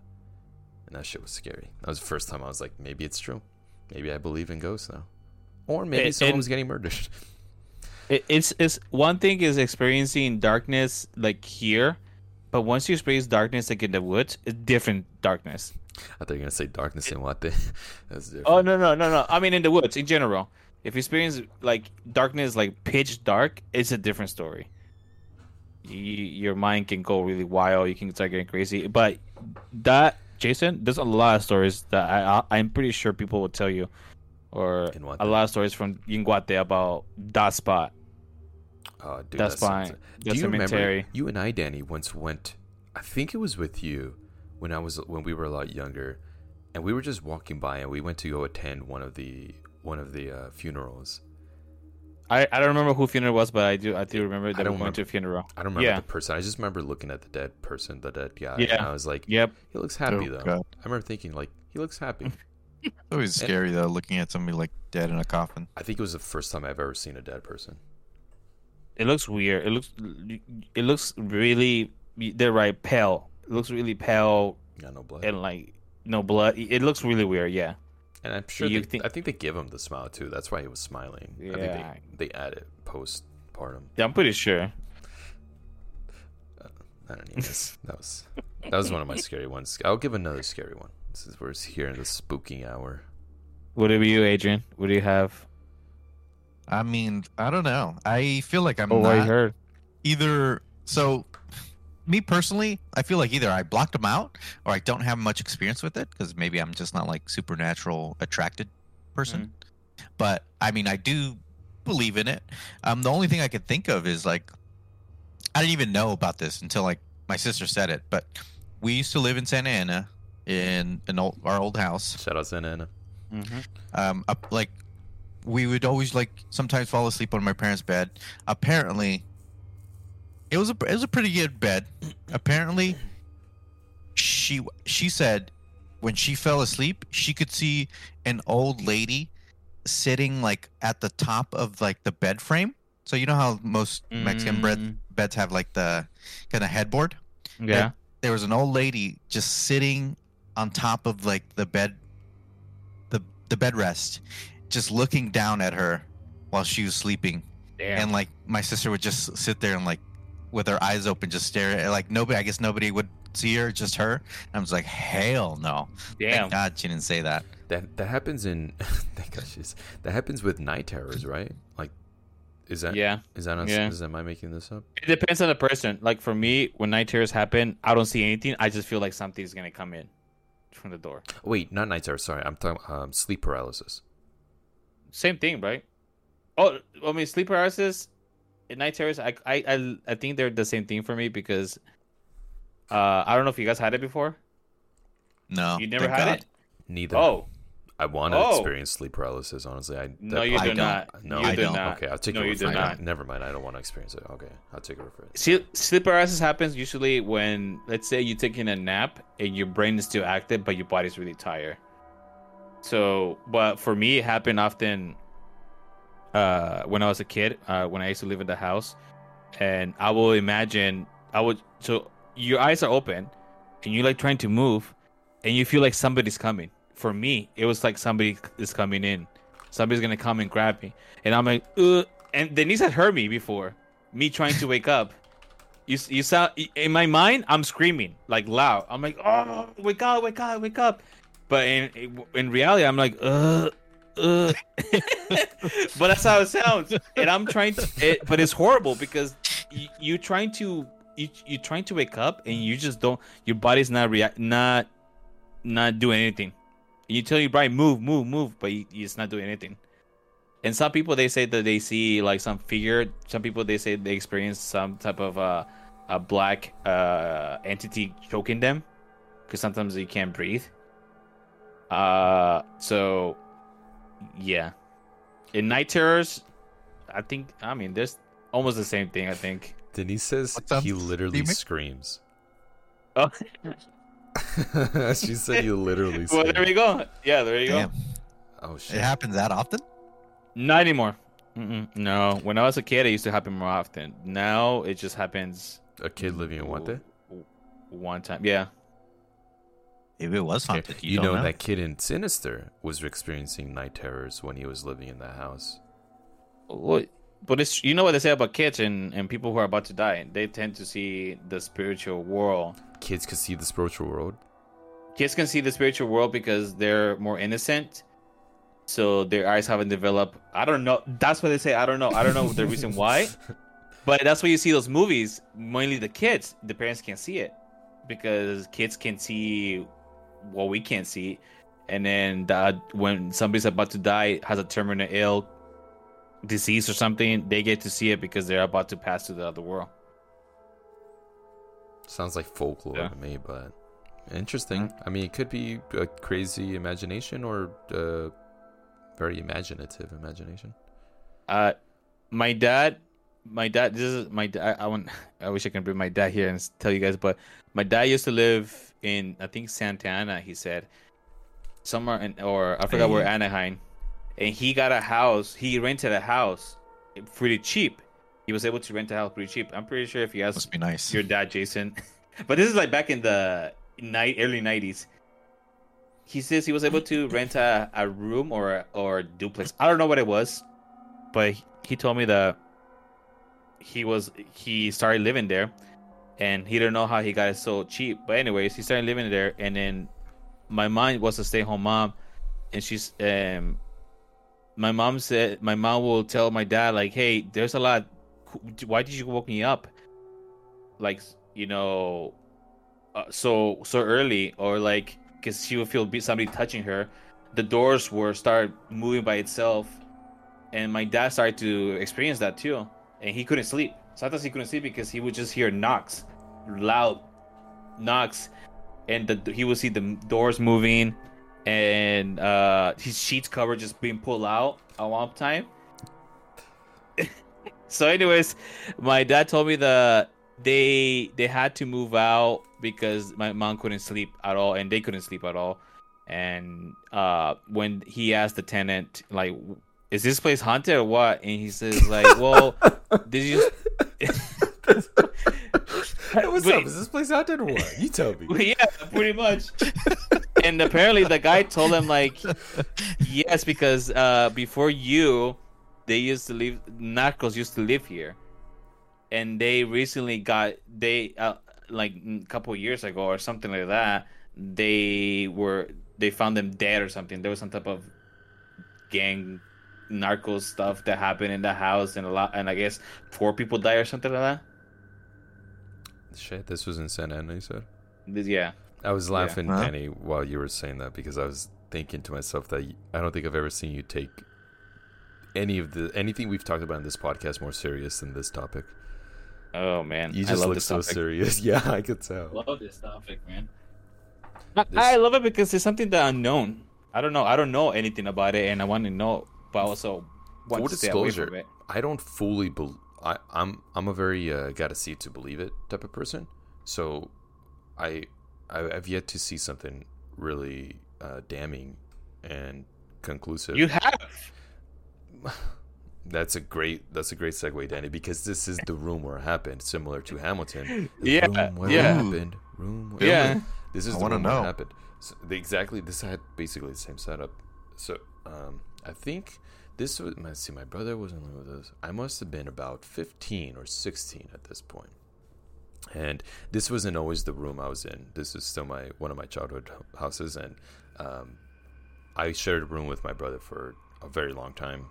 And that shit was scary. That was the first time I was like, "Maybe it's true. Maybe I believe in ghosts now." Or maybe And- someone was getting murdered. (laughs) It, it's it's one thing is experiencing darkness like here, but once you experience darkness like in the woods, it's different darkness. I thought you were gonna say darkness and what? (laughs) That's oh, different. Oh no no no no! I mean in the woods in general. If you experience like darkness, like pitch dark, it's a different story. You, your mind can go really wild. You can start getting crazy. But that Jason, there's a lot of stories that I, I I'm pretty sure people will tell you, or a lot of stories from Yinguate about that spot. Oh, dude, That's that sounds- fine. Do you remember you and I, Danny, once went? I think it was with you when I was when we were a lot younger, and we were just walking by, and we went to go attend one of the one of the uh, funerals. I, I don't remember who funeral was, but I do I do remember that we don't went to a funeral. I don't remember Yeah. the person. I just remember looking at the dead person, the dead guy. Yeah. And I was like, Yep. he looks happy Oh, though. God. I remember thinking like, he looks happy. (laughs) It's always scary though, looking at somebody like dead in a coffin. I think it was the first time I've ever seen a dead person. It looks weird. It looks it looks really they're right pale. It looks really pale Got no blood. and like no blood. It looks really weird. Yeah. And I'm sure You they, think- I think they give him the smile too. That's why he was smiling. I Yeah. think they, they add it postpartum. Yeah, I'm pretty sure. Uh, I don't need this. That was that was one of my (laughs) scary ones. I'll give another scary one. This is we're here in the spooky hour. What about you, Adrian? What do you have? I mean, I don't know. I feel like I'm oh, I not heard. either. So, me personally, I feel like either I blocked them out or I don't have much experience with it because maybe I'm just not like supernatural attracted person. But I mean, I do believe in it. Um, the only thing I could think of is like, I didn't even know about this until like my sister said it. But we used to live in Santa Ana in an old our old house. Shout out Santa Ana. Mm-hmm. um up, like we would always like sometimes fall asleep on my parents bed apparently it was a it was a pretty good bed apparently she she said when she fell asleep she could see an old lady sitting like at the top of like the bed frame so you know how most mexican bed, Mm. beds have like the kind of headboard Yeah. there was an old lady just sitting on top of like the bed the the bed rest just looking down at her while she was sleeping Damn. and like my sister would just sit there and like with her eyes open just stare at like nobody i guess nobody would see her just her and i was like hell no Damn. thank god she didn't say that That that happens in (laughs) thank God she's that happens with night terrors, right? Like is that Yeah. is that not, Yeah. is am I making this up? It depends on the person. Like for me, when night terrors happen, I don't see anything. I just feel like something's gonna come in from the door. Wait, not night terrors, sorry. I'm talking um, sleep paralysis. Same thing, right? Oh, I mean, sleep paralysis and night terrors. I, I, I, I think they're the same thing for me because uh, I don't know if you guys had it before. no You never had God. it. Neither. Oh, I want to Oh. experience sleep paralysis. Honestly, I no, that you I do don't. No, you I do don't. not. Okay, I'll take no, your you word do for not. Never mind. I don't want to experience it. Okay, I'll take your word for it. See, sleep paralysis happens usually when, let's say, you're taking a nap and your brain is still active, but your body's really tired. So, but for me, it happened often uh, when I was a kid, uh, when I used to live in the house, and I will imagine I would. So your eyes are open, and you're like trying to move, and you feel like somebody's coming. For me, it was like somebody is coming in. Somebody's gonna come and grab me, and I'm like, Ugh. and Denise had heard me before. Me trying to wake up. You you sound in my mind. I'm screaming like loud. I'm like, oh, wake up, wake up, wake up. But in in reality, I'm like, uh, uh. (laughs) but that's how it sounds. And I'm trying to, it, but it's horrible because you, you're trying to you you're trying to wake up and you just don't. Your body's not react, not not doing anything. And you tell your body move, move, move, but you, it's not doing anything. And some people they say that they see like some figure. Some people they say they experience some type of uh, a black uh, entity choking them because sometimes you can't breathe. Uh, so yeah, in night terrors, I think I mean there's almost the same thing. I think. Denise says What sounds oh. (laughs) he literally (laughs) steamy? screams. Oh, she said you literally well, there you go. Yeah, there you Damn. go. Oh shit. It happens that often? Not anymore. Mm-mm, no. When I was a kid, it used to happen more often. Now it just happens A kid living in what day? one time. Yeah. Maybe it was haunted. You, You, don't know, know, that kid in Sinister was experiencing night terrors when he was living in that house. Well, but it's you know what they say about kids and, and people who are about to die. They tend to see the spiritual world. Kids could see the spiritual world. Kids can see the spiritual world because they're more innocent, so their eyes haven't developed. I don't know. That's what they say. I don't know. I don't know the reason why, (laughs) but that's why you see those movies. Mainly the kids. The parents can't see it because kids can see what we can't see, and then that when somebody's about to die, has a terminal ill disease or something, they get to see it because they're about to pass to the other world. Sounds like folklore Yeah. to me, but interesting. I mean, it could be a crazy imagination or uh, very imaginative imagination. Uh, my dad, my dad. This is my dad. I, I want. (laughs) I wish I can bring my dad here and tell you guys, but my dad used to live in I think Santa Ana. He said somewhere in or I forgot where Anaheim, and he got a house. He rented a house pretty cheap. He was able to rent a house pretty cheap. I'm pretty sure if you ask Must be nice. your dad, Jason. (laughs) but this is like back in the night early nineties. He says he was able to rent a, a room or or duplex. I don't know what it was, but he told me that he was he started living there, and he didn't know how he got it so cheap. But anyways, he started living there, and then my mom was a stay-at-home mom, and she's um. My mom said my mom will tell my dad like, "Hey, there's a lot. Why did you woke me up?" like you know uh, so so early or like because she would feel somebody touching her the doors were start moving by itself and my dad started to experience that too and he couldn't sleep sometimes he couldn't sleep because he would just hear knocks loud knocks and the, he will see the doors moving and uh his sheets cover just being pulled out at one time. (laughs) So anyways my dad told me that they they had to move out because my mom couldn't sleep at all and they couldn't sleep at all. And uh when he asked the tenant like is this place haunted or what? And he says like well did you (laughs) (laughs) What's Wait. up? Is this place out there or what? You tell me. (laughs) yeah pretty much (laughs) and apparently the guy told him like yes because uh before you they used to live narcos used to live here and they recently got they uh, like a couple years ago or something like that they were they found them dead or something there was some type of gang narco stuff that happened in the house and a lot and i guess four people died or something like that Shit, this was in Santa Ana, you said? Yeah I was laughing, Huh? Danny, while you were saying that because I was thinking to myself that I don't think I've ever seen you take any of the anything we've talked about in this podcast more serious than this topic. oh man You I just love look this so topic. serious. (laughs) Yeah, I could tell. love this topic, man. I, This- I love it because it's something that unknown. I don't know. I don't know anything about it, and I want to know, but also want Full away disclosure, from it. I don't fully bel I, I'm I'm a very uh, gotta see it to believe it type of person. So, I I- I've yet to see something really uh, damning and conclusive. You have. (sighs) That's a great that's a great segue, Danny, because this is the room where it happened, similar to Hamilton. The (laughs) Yeah, room where yeah. it happened. Room where Yeah. This is I the wanna where know. it happened. So they, exactly. This had basically the same setup. So um, I think this was. Let's see. My brother was in love with us. I must have been about fifteen or sixteen at this point. And this wasn't always the room I was in. This is still my one of my childhood houses, and um, I shared a room with my brother for a very long time.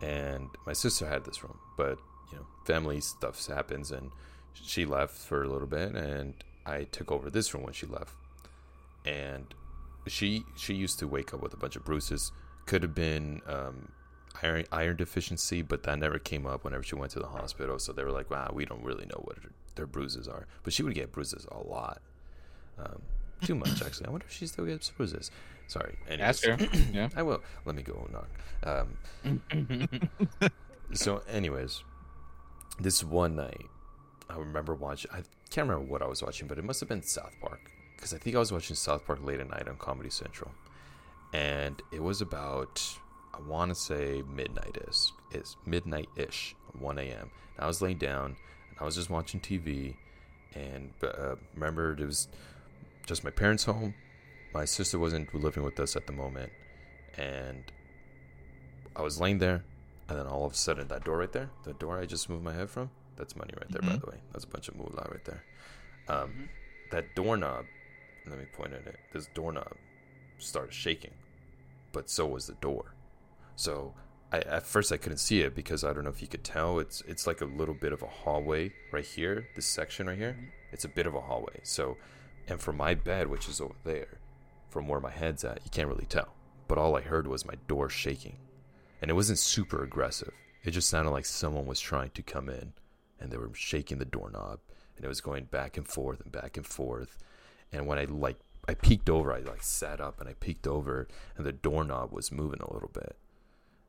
And my sister had this room, but you know, family stuff happens, and she left for a little bit, and I took over this room when she left. And she she used to wake up with a bunch of bruises. Could have been um, iron iron deficiency, but that never came up whenever she went to the hospital. So they were like, "Wow, we don't really know what her, their bruises are." But she would get bruises a lot, um, too much (laughs) actually. I wonder if she still gets bruises. Sorry. Ask anyways. her. (clears throat) yeah. I will. Let me go knock. Um, (laughs) so, anyways, this one night, I remember watching. I can't remember what I was watching, but it must have been South Park because I think I was watching South Park late at night on Comedy Central, and it was about I want to say midnight is it's midnight ish, 1 a.m. I was laying down and I was just watching TV, and uh, remember it was just my parents' home. My sister wasn't living with us at the moment, and I was laying there, and then all of a sudden that door right there, the door I just moved my head from, that's money right there. By Mhm. the way, that's a bunch of moolah right there. Um, That doorknob, let me point at it. This doorknob started shaking, but so was the door. So I, at first I couldn't see it because I don't know if you could tell. It's it's like a little bit of a hallway right here. This section right here, mm-hmm. it's a bit of a hallway. So, and from my bed, which is over there, from where my head's at, you can't really tell. But all I heard was my door shaking, and it wasn't super aggressive. It just sounded like someone was trying to come in, and they were shaking the doorknob, and it was going back and forth and back and forth. And when I like I peeked over, I like sat up and I peeked over, and the doorknob was moving a little bit.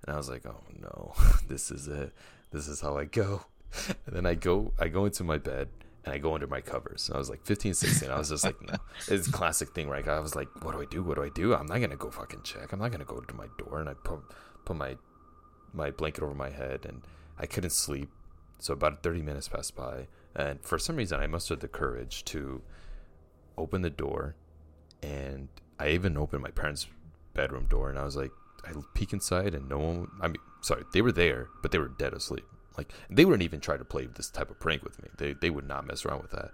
And I was like, "Oh no, (laughs) this is it. This is how I go." And then I go, I go into my bed and I go under my covers. And I was like 15, 16. I was just like, no. (laughs) It's a classic thing, right? I was like, what do I do? What do I do? I'm not gonna go fucking check. I'm not gonna go to my door. And I put put my my blanket over my head, and I couldn't sleep. So about 30 minutes passed by, and for some reason, I mustered the courage to open the door, and I even opened my parents' bedroom door, and I was like, I peek inside, and no one. I mean, sorry, they were there, but they were dead asleep. Like they wouldn't even try to play this type of prank with me. They they would not mess around with that.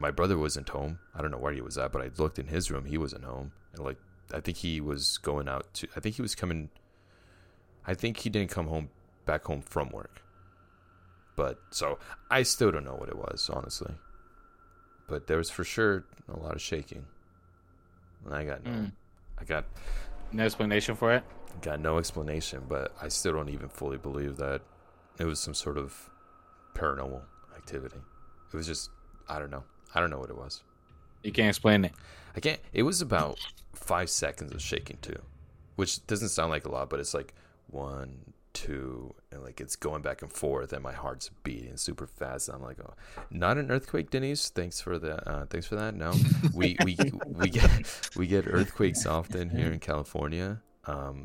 My brother wasn't home. I don't know where he was at, but I looked in his room. He wasn't home, and like I think he was going out to. I think he was coming. I think he didn't come home back home from work. But so I still don't know what it was, honestly. But there was for sure a lot of shaking. And I got no, Mm. I got No explanation for it. got no explanation, but I still don't even fully believe that it was some sort of paranormal activity. It was just I don't know. I don't know what it was. You can't explain it. I can't. It was about five seconds of shaking too, which doesn't sound like a lot, but it's like one, two, and like it's going back and forth, and my heart's beating super fast. I'm like, oh, not an earthquake, Denise. Thanks for the. Uh, thanks for that. No, (laughs) we we we get we get earthquakes often here in California. Um,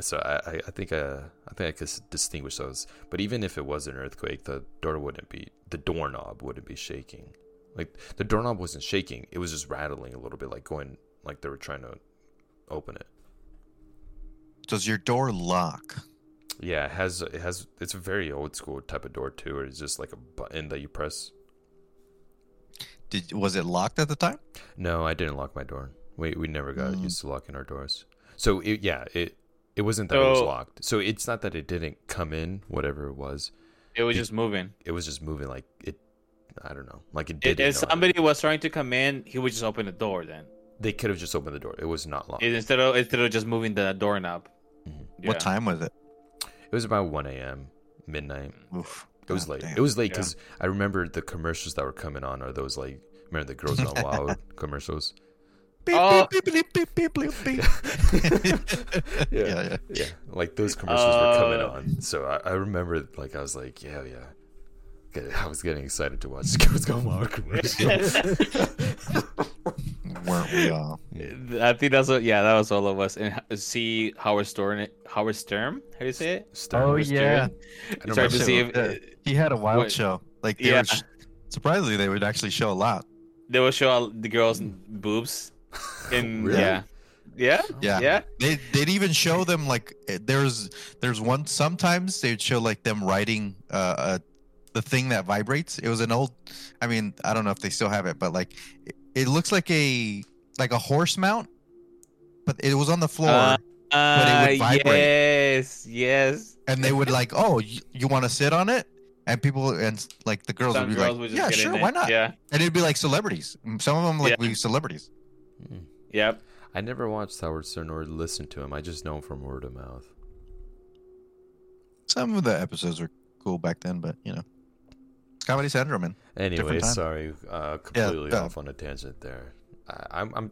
so I, I, I think uh, I think I could distinguish those. But even if it was an earthquake, the door wouldn't be the doorknob wouldn't be shaking. Like the doorknob wasn't shaking; it was just rattling a little bit, like going like they were trying to open it. Does your door lock? Yeah, it has it has it's a very old school type of door too, where it's just like a button that you press. Did was it locked at the time? No, I didn't lock my door. We we never got Mm. used to locking our doors. So it, yeah, it it wasn't that it was locked. So it's not that it didn't come in, whatever it was. It was just moving. It was just moving like it. I don't know, like it If, did. if somebody was trying to come in, he would just open the door then. they could have just opened the door. It was not locked. Instead of instead of just moving the doorknob. Mhm. What time was it? Was about one a.m. midnight. Oof. It was God late. damn. It was late Yeah. because I remember the commercials that were coming on are those like remember the Girls Gone (laughs) Wild commercials. Beep, Oh. beep, beep, beep, beep, beep, beep. (laughs) yeah, Yeah, yeah. yeah. Like those commercials were coming Uh, on. So I, I remember, like, I was like, yeah, yeah. I was getting excited to watch the (laughs) Girls Gone Wild commercial. Weren't we all? I think that's what. Yeah, that was all of us. And see Howard Stern. Howard Stern. How do you say it? Stern. Oh, yeah. Stern. I don't Try to see if Yeah. He had a wild What- show. Like they Yeah. would sh- surprisingly, they would actually show a lot. they would show all the girls' boobs. And (laughs) Really? yeah, yeah, Yeah. yeah. They they'd even show them like eh, there's there's one sometimes they'd show like them riding uh, uh the thing that vibrates. It was an old I mean, I don't know if they still have it, but like it, it looks like a like a horse mount, but it was on the floor Uh, But it would Uh, vibrate. yes, yes. and they would like, "Oh, you, you want to sit on it?" And people and like the girls Some would be girls like, would "Yeah, sure, why not?" Yeah, And it'd be like celebrities. Some of them like Yeah. be celebrities. Mm. yep. I never watched Howard Stern or listened to him. I just know him from word of mouth. Some of the episodes were cool back then, but you know, it's Comedy Central, man. Anyway, sorry, uh, completely uh, off on a tangent there. I, I'm, I'm,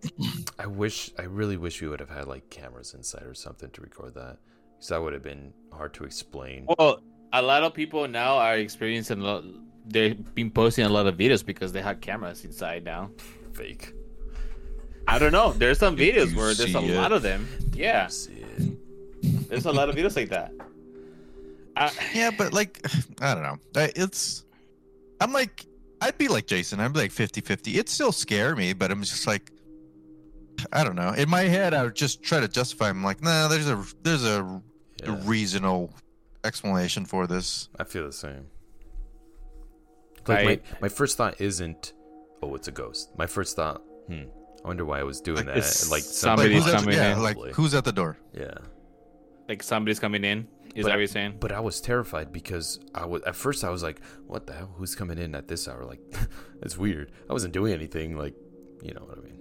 I wish, I really wish we would have had like cameras inside or something to record that, because that would have been hard to explain. Well, a lot of people now are experiencing a lot. They've been posting a lot of videos because they have cameras inside now. Fake. I don't know. There's some (laughs) videos where there's a see lot of them. Yeah. There's a lot of videos like that. I, Yeah, but like, (sighs) I don't know. It's, I'm like, I'd be like Jason. I'd be like 50 50. It still scare me, but I'm just like, I don't know. In my head, I would just try to justify. I'm like, nah, there's a there's a, a Yeah, reasonable explanation for this. I feel the same. Like my, I- my first thought isn't, oh, it's a ghost. My first thought, hmm, I wonder why I was doing Like, that. it's Like Like, Somebody's who's at, coming yeah, like who's at the door? yeah. like somebody's coming in. Is But- that what you're saying? But I was terrified because I was at first I was like, "What the hell? Who's coming in at this hour?" Like, (laughs) it's weird. I wasn't doing anything. Like, you know what I mean?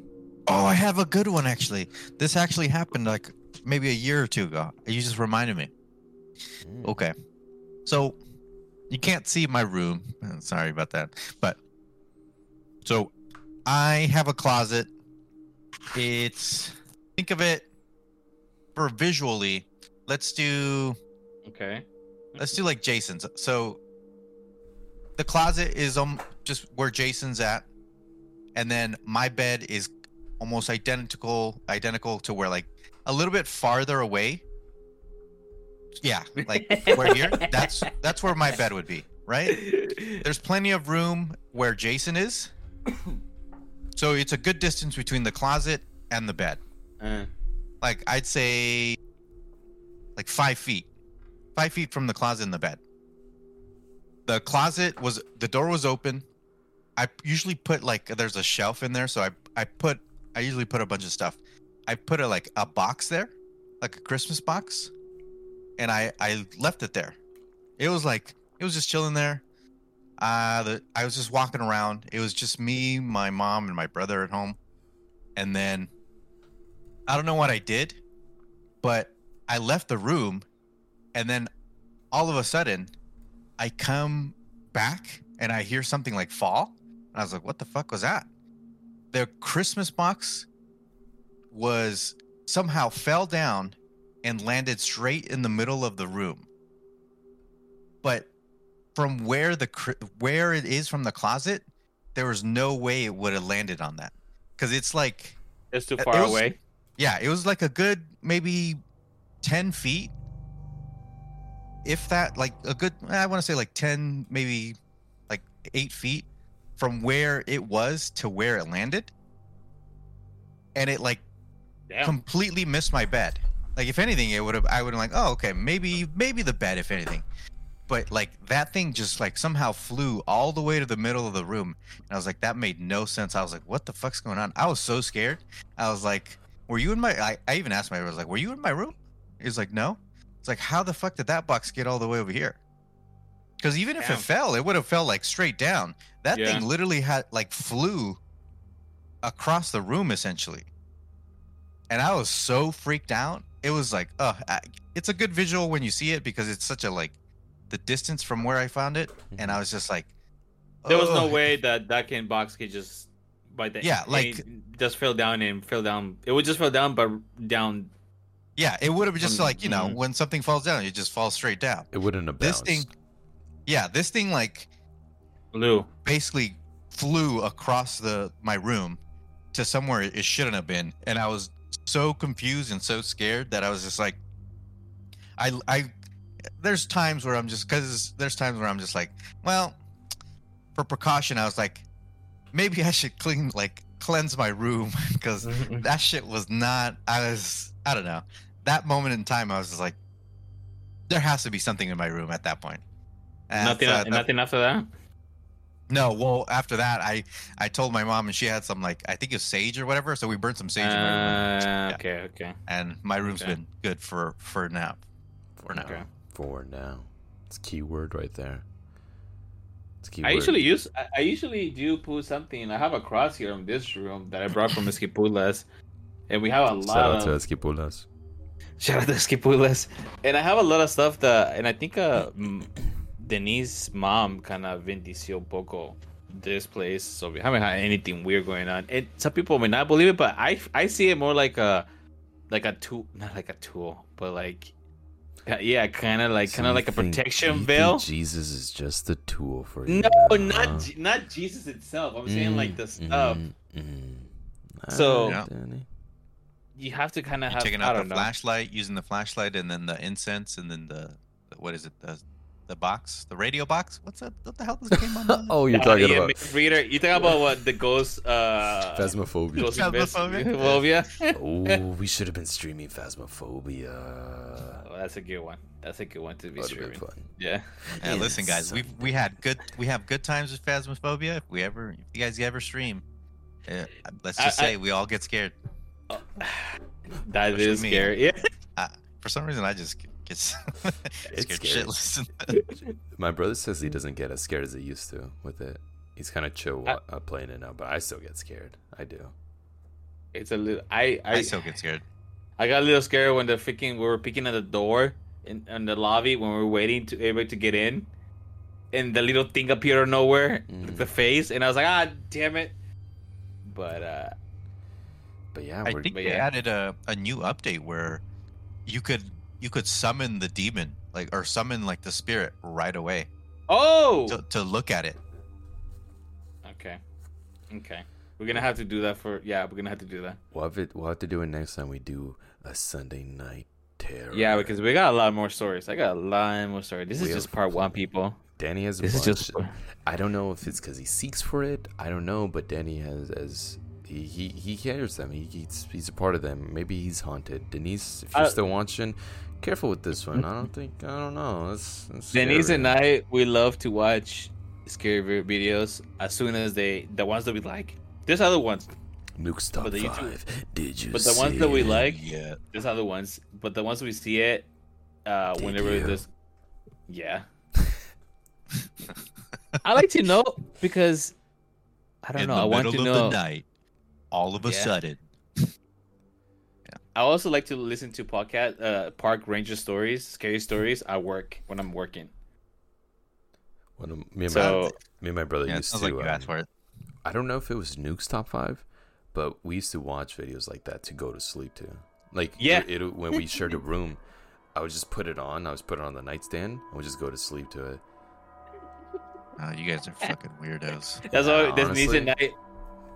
Oh, I have a good one actually. This actually happened like maybe a year or two ago. You just reminded me. Mm. Okay. So you can't see my room. (laughs) Sorry about that. But so I have a closet. It's think of it for visually. Let's do Okay. let's do like Jason's. So the closet is um just where Jason's at, and then my bed is almost identical identical to where like a little bit farther away. Yeah, like where here. That's that's where my bed would be, right? There's plenty of room where Jason is. So it's a good distance between the closet and the bed. Uh, Like I'd say like five feet. Five feet from the closet in the bed. The closet was the door was open. I usually put like there's a shelf in there, so I I put I usually put a bunch of stuff. I put a like a box there, like a Christmas box, and I I left it there. It was like it was just chilling there. Uh, the, I was just walking around. It was just me, my mom, and my brother at home. And then I don't know what I did, but I left the room, and then all of a sudden, I come back and I hear something like fall. And I was like, "What the fuck was that?" The Christmas box was somehow fell down and landed straight in the middle of the room. But from where the where it is from the closet, there was no way it would have landed on that because it's like it's too It far was- away. yeah, it was like a good maybe 10 feet. If that, like a good, I want to say like 10, maybe like eight feet from where it was to where it landed. And it like Damn. completely missed my bed. Like if anything, it would have, I would have like, oh, okay, maybe, maybe the bed, if anything. But like that thing just like somehow flew all the way to the middle of the room. And I was like, that made no sense. I was like, what the fuck's going on? I was so scared. I was like, were you in my I, I even asked my I was like, were you in my room? He was like, no. It's like, how the fuck did that box get all the way over here? Because even if Damn. it fell, it would have fell like straight down. That Yeah. thing literally had like flew across the room essentially. And I was so freaked out. It was like, uh, it's a good visual when you see it because it's such a like the distance from where I found it, and I was just like, There was no way that that can box could just by the Yeah, like- just fell down and fell down. It would just fell down, but down. Yeah, it would have just like you know mhm. when something falls down, it just falls straight down. It wouldn't have This bounced. thing, yeah, this thing like Blue. basically flew across the my room to somewhere it shouldn't have been, and I was so confused and so scared that I was just like, I I. There's times where I'm just because there's times where I'm just like, well, for precaution, I was like, maybe I should clean like cleanse my room (laughs) because (laughs) that shit was not. I was I don't know. That moment in time, I was just like, there has to be something in my room at that point. And nothing. that's, uh, that- nothing after that. no, well, after that, I I told my mom, and she had some like I think it's sage or whatever. So we burned some sage in my room, Uh, Yeah. Okay. Okay. and my room's okay. been good for for now. for now. Okay. For now. It's keyword right there. It's keyword. I usually use. I, I usually do put something. I have a cross here in this room that I brought from (laughs) Esquipulas, and we have a lot Shout out of. to Esquipulas. Shout out to Esquipulas. And I have a lot of stuff that, and I think uh, mm, Denise's mom kind of bendició un poco this place, so we haven't had anything weird going on. And some people may not believe it, but I I see it more like a like a tool, not like a tool, but like uh, yeah, kind of like So kind of you like a protection you veil. think Jesus is just a tool for you. No, huh? not Je- not Jesus itself. I'm saying like the Mm, stuff. mm, mm. So- Yeah. Danny. you have to kind of have. taking I out don't the know. flashlight, using the flashlight, and then the incense, and then the, the what is it? The the box, the radio box. What's that? What the hell this game on? (laughs) Oh, you're Uh, talking yeah, about ma- reader. You talking about what the ghost? Uh, Phasmophobia. Ghost Phasmophobia? Phasmophobia? (laughs) oh, we should have been streaming Phasmophobia. Oh, that's a good one. That's a good one to be Would streaming. fun. Yeah. Yeah, listen, guys, we we had good we have good times with Phasmophobia. If we ever, if you guys ever stream, uh, let's just I- say we all get scared. (sighs) That Especially is me. scary. (laughs) Yeah. Uh, for some reason, I just get (laughs) scared scary. shitless. (laughs) My brother says he doesn't get as scared as he used to with it. He's kind of chill I- uh, playing it now, but I still get scared. I do. It's a little. I I, I still get scared. I got a little scared when the freaking we were picking at the door in, in the lobby when we were waiting to everybody to get in, and the little thing appeared out of nowhere, Mm. the face, and I was like, ah, damn it. But uh, But yeah, I we're, think but they yeah. added a, a new update where you could you could summon the demon like or summon like the spirit right away oh, to, to look at it. okay, okay, we're gonna have to do that for yeah, we're gonna have to do that. we'll have it. We'll have to do it next time we do a Sunday night terror. Yeah, because we got a lot more stories. I got a lot more stories. This is We just part one, people. Danny has a This is just I don't know if it's because he seeks for it. I don't know, but Danny has as he he, he cares them. He, he's he's a part of them. Maybe he's haunted. Denise, if you're Uh, still watching, careful with this one. I don't think I don't know. That's, that's Denise scary. and I, we love to watch scary videos as soon as they, the ones that we like. There's other ones. Nuke's top but the YouTube- five. Did you? but the ones that we like- Yeah. There's other ones, but the ones we see it, uh, Did whenever you? there's, yeah. (laughs) I like to know because I don't In know. the I want to of know. the night, all of a Yeah. sudden, I also like to listen to podcast, uh, park ranger stories, scary stories I work when I'm working. When I'm- me and my So me and my brother yeah, used to. like um, for it. I don't know if it was Nuke's top five, but we used to watch videos like that to go to sleep to. Like Yeah. it, it- when we shared a room, I would just put it on. I was put it on the nightstand. I would just go to sleep to it. Oh, you guys are fucking weirdos. that's Yeah, why Denise honestly. and I,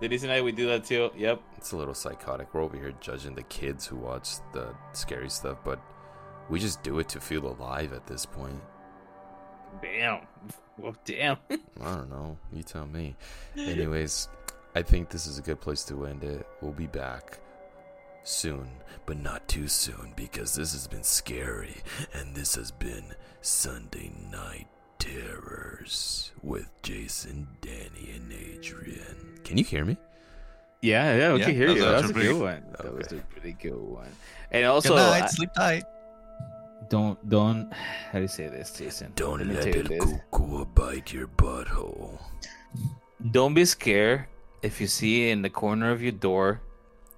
Denise and I, we do that too. Yep. It's a little psychotic. We're over here judging the kids who watch the scary stuff, but we just do it to feel alive at this point. Damn. Well, damn. (laughs) I don't know. You tell me. Anyways, I think this is a good place to end it. We'll be back soon, but not too soon because this has been scary and this has been Sunday Night Terrors with Jason, Danny, and Adrian. Can you hear me? Yeah, yeah, we Yeah, can hear that you. was That was a actually good pretty- one. That was a pretty good one. And also, Good night, I- sleep tight. don't don't how do you say this, Jason? Don't me let tell you it cuckoo bite your butthole. Don't be scared if you see in the corner of your door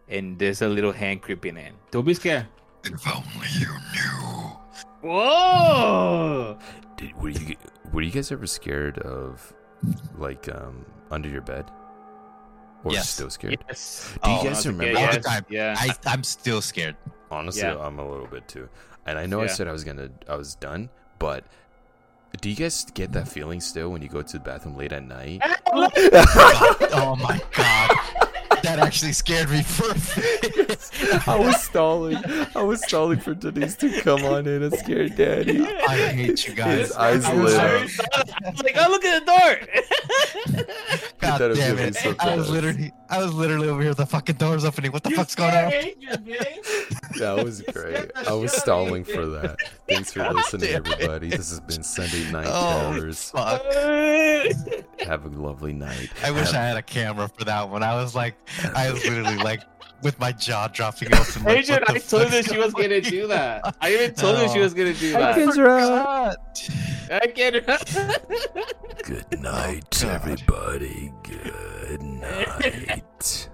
and there's a little hand creeping in. Don't be scared. If only you knew. Whoa! Did were you were you guys ever scared of like um under your bed? Or Yes. still scared? Yes. Do you Oh, guys okay, remember all the time. Yeah. I, I'm still scared. Honestly, Yeah. I'm a little bit too. And I know I said I was gonna, I was done, but do you guys get that feeling still when you go to the bathroom late at night? (laughs) oh my god. (laughs) That actually scared me for a bit. I was stalling. I was stalling for Denise to come on in and scare Daddy. I hate you guys. His eyes I was lit like, up. I was like, oh, look at the door. (laughs) God That damn it. be so I was literally I was literally over here the fucking doors opening. What the fuck's going on? (laughs) That was great. I was stalling for that. Thanks for (laughs) listening, damn it. everybody. This has been Sunday Night Oh, Terrors. fuck. (laughs) Have a lovely night. I wish I had a camera for that one. I was like I was literally like with my jaw dropping open. Like, Adrian, I told her she was going gonna do that. I even told her she Oh. was gonna do I that. forgot. I get (laughs) Good night, oh, God. everybody. Good night.